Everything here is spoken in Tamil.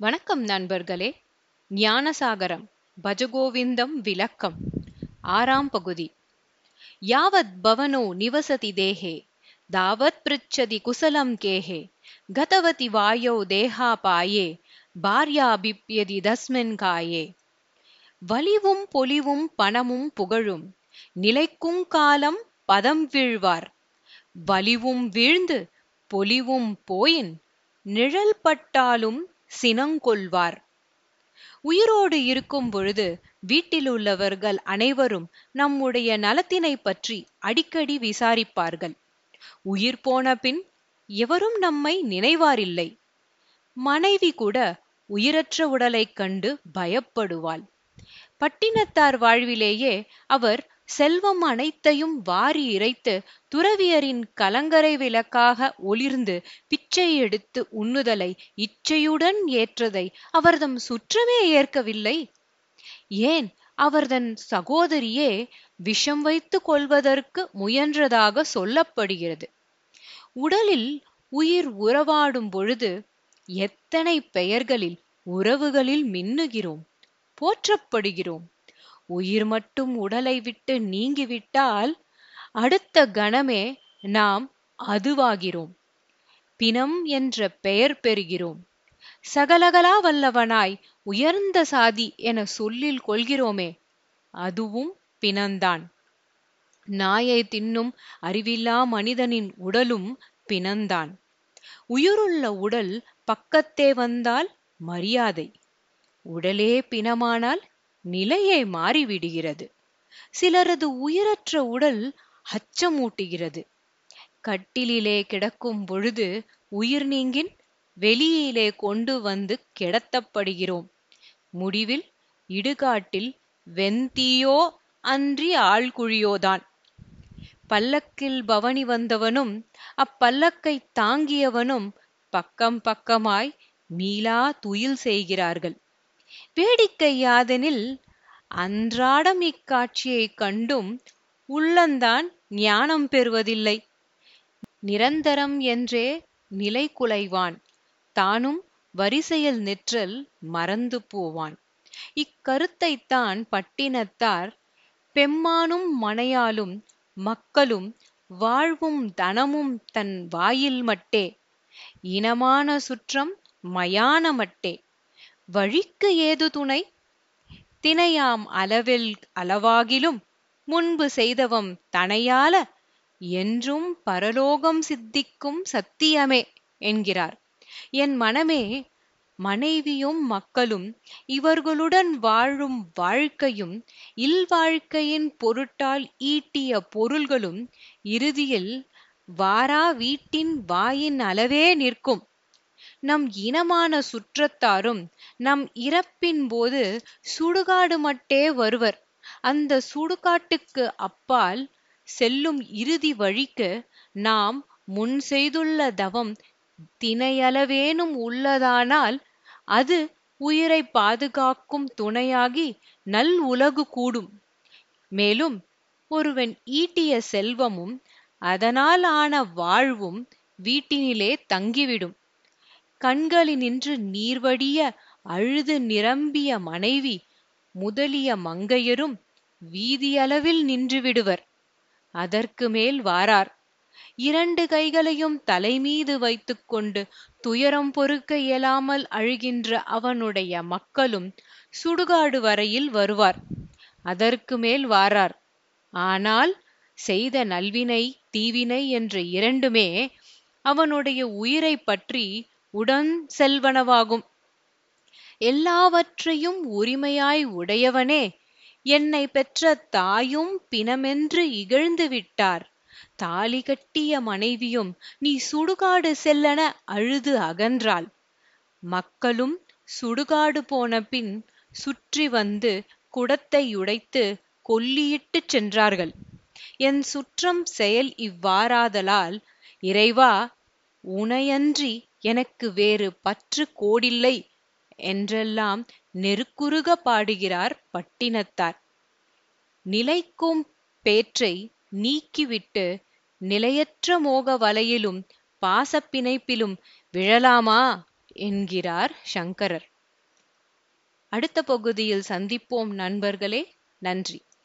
வணக்கம் நண்பர்களே. ஞானசாகரம் பஜகோவிந்தம் விளக்கம் ஆறாம் பகுதி. யாவத் பவனோ நிவசதி தேஹே தாவத் பிருச்சதி குசலம் கேஹே கதவதி வாயோ தேஹாபாயே பாரியாபிப்யதி தஸ்மின் காயே. வலிவும் பொலிவும் பணமும் புகழும் நிலைக்குங் காலம் பதம் வீழ்வார். வலிவும் வீழ்ந்து பொலிவும் போயின் நிழல் பட்டாலும் சினங்கொள்வார். உயிரோடு இருக்கும் பொழுது வீட்டில் உள்ளவர்கள் அனைவரும் நம்முடைய நலத்தினை பற்றி அடிக்கடி விசாரிப்பார்கள். உயிர் போன பின் எவரும் நம்மை நினைவாரில்லை. மனைவி கூட உயிரற்ற உடலைக் கண்டு பயப்படுவாள். பட்டினத்தார் வாழ்விலேயே அவர் செல்வம் அனைத்தையும் வாரி இறைத்து துறவியரின் கலங்கரை விளக்காக ஒளிர்ந்து பிச்சை எடுத்து உண்ணுதலை இச்சையுடன் ஏற்றதை அவர்தம் சுற்றமே ஏற்கவில்லை. ஏன்? அவர்தன் சகோதரியே விஷம் வைத்து கொள்வதற்கு முயன்றதாக சொல்லப்படுகிறது. உடலில் உயிர் உறவாடும் பொழுது எத்தனை பெயர்களில் உறவுகளில் மின்னுகிறோம் போற்றப்படுகிறோம். உயிர் மட்டும் உடலை விட்டு நீங்கிவிட்டால் அடுத்த கணமே நாம் அதுவாகிறோம். பிணம் என்ற பெயர் பெறுகிறோம். சகலகலா வல்லவனாய் உயர்ந்த சாதி என சொல்லில் கொள்கிறோமே அதுவும் பிணந்தான். நாயை தின்னும் அறிவில்லா மனிதனின் உடலும் பிணந்தான். உயிருள்ள உடல் பக்கத்தே வந்தால் மரியாதை. உடலே பிணமானால் நிலையே மாறிவிடுகிறது. சிலரது உயிரற்ற உடல் அச்சமூட்டுகிறது. கட்டிலிலே கிடக்கும் பொழுது உயிர் நீங்கின் வெளியிலே கொண்டு வந்து கிடத்தப்படுகிறோம். முடிவில் இடுகாட்டில் வெந்தீயோ அன்றி ஆள்குழியோதான். பல்லக்கில் பவனி வந்தவனும் அப்பல்லக்கை தாங்கியவனும் பக்கம் பக்கமாய் மீளா துயில் செய்கிறார்கள். வேடிக்கை யாதெனில் அன்றாடம் இக்காட்சியைக் கண்டும் உள்ளந்தான் ஞானம் பெறுவதில்லை. நிரந்தரம் என்றே நிலை குலைவான். தானும் வரிசையில் நிற்றல் மறந்து போவான். இக்கருத்தைத்தான் பட்டினத்தார் பெம்மானும் மனையாலும் மக்களும் வாழ்வும் தனமும் தன் வாயில் மட்டே இனமான சுற்றம் மயான மட்டே. வழிக்கு ஏது துணை? தினையாம் அளவில் அளவாகிலும் முன்பு செய்தவம் தனையால என்றும் பரலோகம் சித்திக்கும் சத்தியமே என்கிறார். என் மனமே மனைவியும் மக்களும் இவர்களுடன் வாழும் வாழ்க்கையும் இல்வாழ்க்கையின் பொருட்டால் ஈட்டிய பொருள்களும் இறுதியில் வாரா வீட்டின் வாயின் அளவே நிற்கும். நம் இனமான சுற்றத்தாரும் நம் இறப்பின் போது சுடுகாடு மட்டே வருவர். அந்த சுடுகாட்டுக்கு அப்பால் செல்லும் இறுதி வழிக்கு நாம் முன் செய்துள்ள தவம் தினையளவேனும் உள்ளதானால் அது உயிரை பாதுகாக்கும் துணையாகி நல் உலகு கூடும். மேலும் ஒருவன் ஈட்டிய செல்வமும் அதனால் ஆன வாழ்வும் வீட்டினிலே தங்கிவிடும். கண்களினின்று நீர்வடிய அழுது நிரம்பிய மனைவி முதலிய மங்கையரும் வீதியளவில் நின்று விடுவர். அதற்கு மேல் வாரார். இரண்டு கைகளையும் தலைமீது வைத்துக்கொண்டு துயரம் பொறுக்க இயலாமல் அழுகின்ற அவனுடைய மக்களும் சுடுகாடு வரையில் வருவார். அதற்கு மேல் வாரார். ஆனால் செய்த நல்வினை தீவினை என்ற இரண்டுமே அவனுடைய உயிரை பற்றி உடன் செல்வனவாகும். எல்லாவற்றையும் உரிமையாய் உடையவனே என்னை பெற்ற தாயும் பிணமென்று இகழ்ந்து விட்டார். தாலி கட்டிய மனைவியும் நீ சுடுகாடு செல்லன அழுது அகன்றாள். மக்களும் சுடுகாடு போன பின் சுற்றி வந்து குடத்தை உடைத்து கொல்லியிட்டுச் சென்றார்கள். என் சுற்றம் செயல் இவ்வாறாதலால் இறைவா உனையன்றி எனக்கு வேறு பற்று கோடில்லை என்றெல்லாம் நெருக்குருக பாடுகிறார் பட்டினத்தார். நிலைக்கும் பேற்றை நீக்கிவிட்டு நிலையற்ற மோக வலையிலும் பாசப்பிணைப்பிலும் விழலாமா என்கிறார் சங்கரர். அடுத்த பகுதியில் சந்திப்போம் நண்பர்களே நன்றி.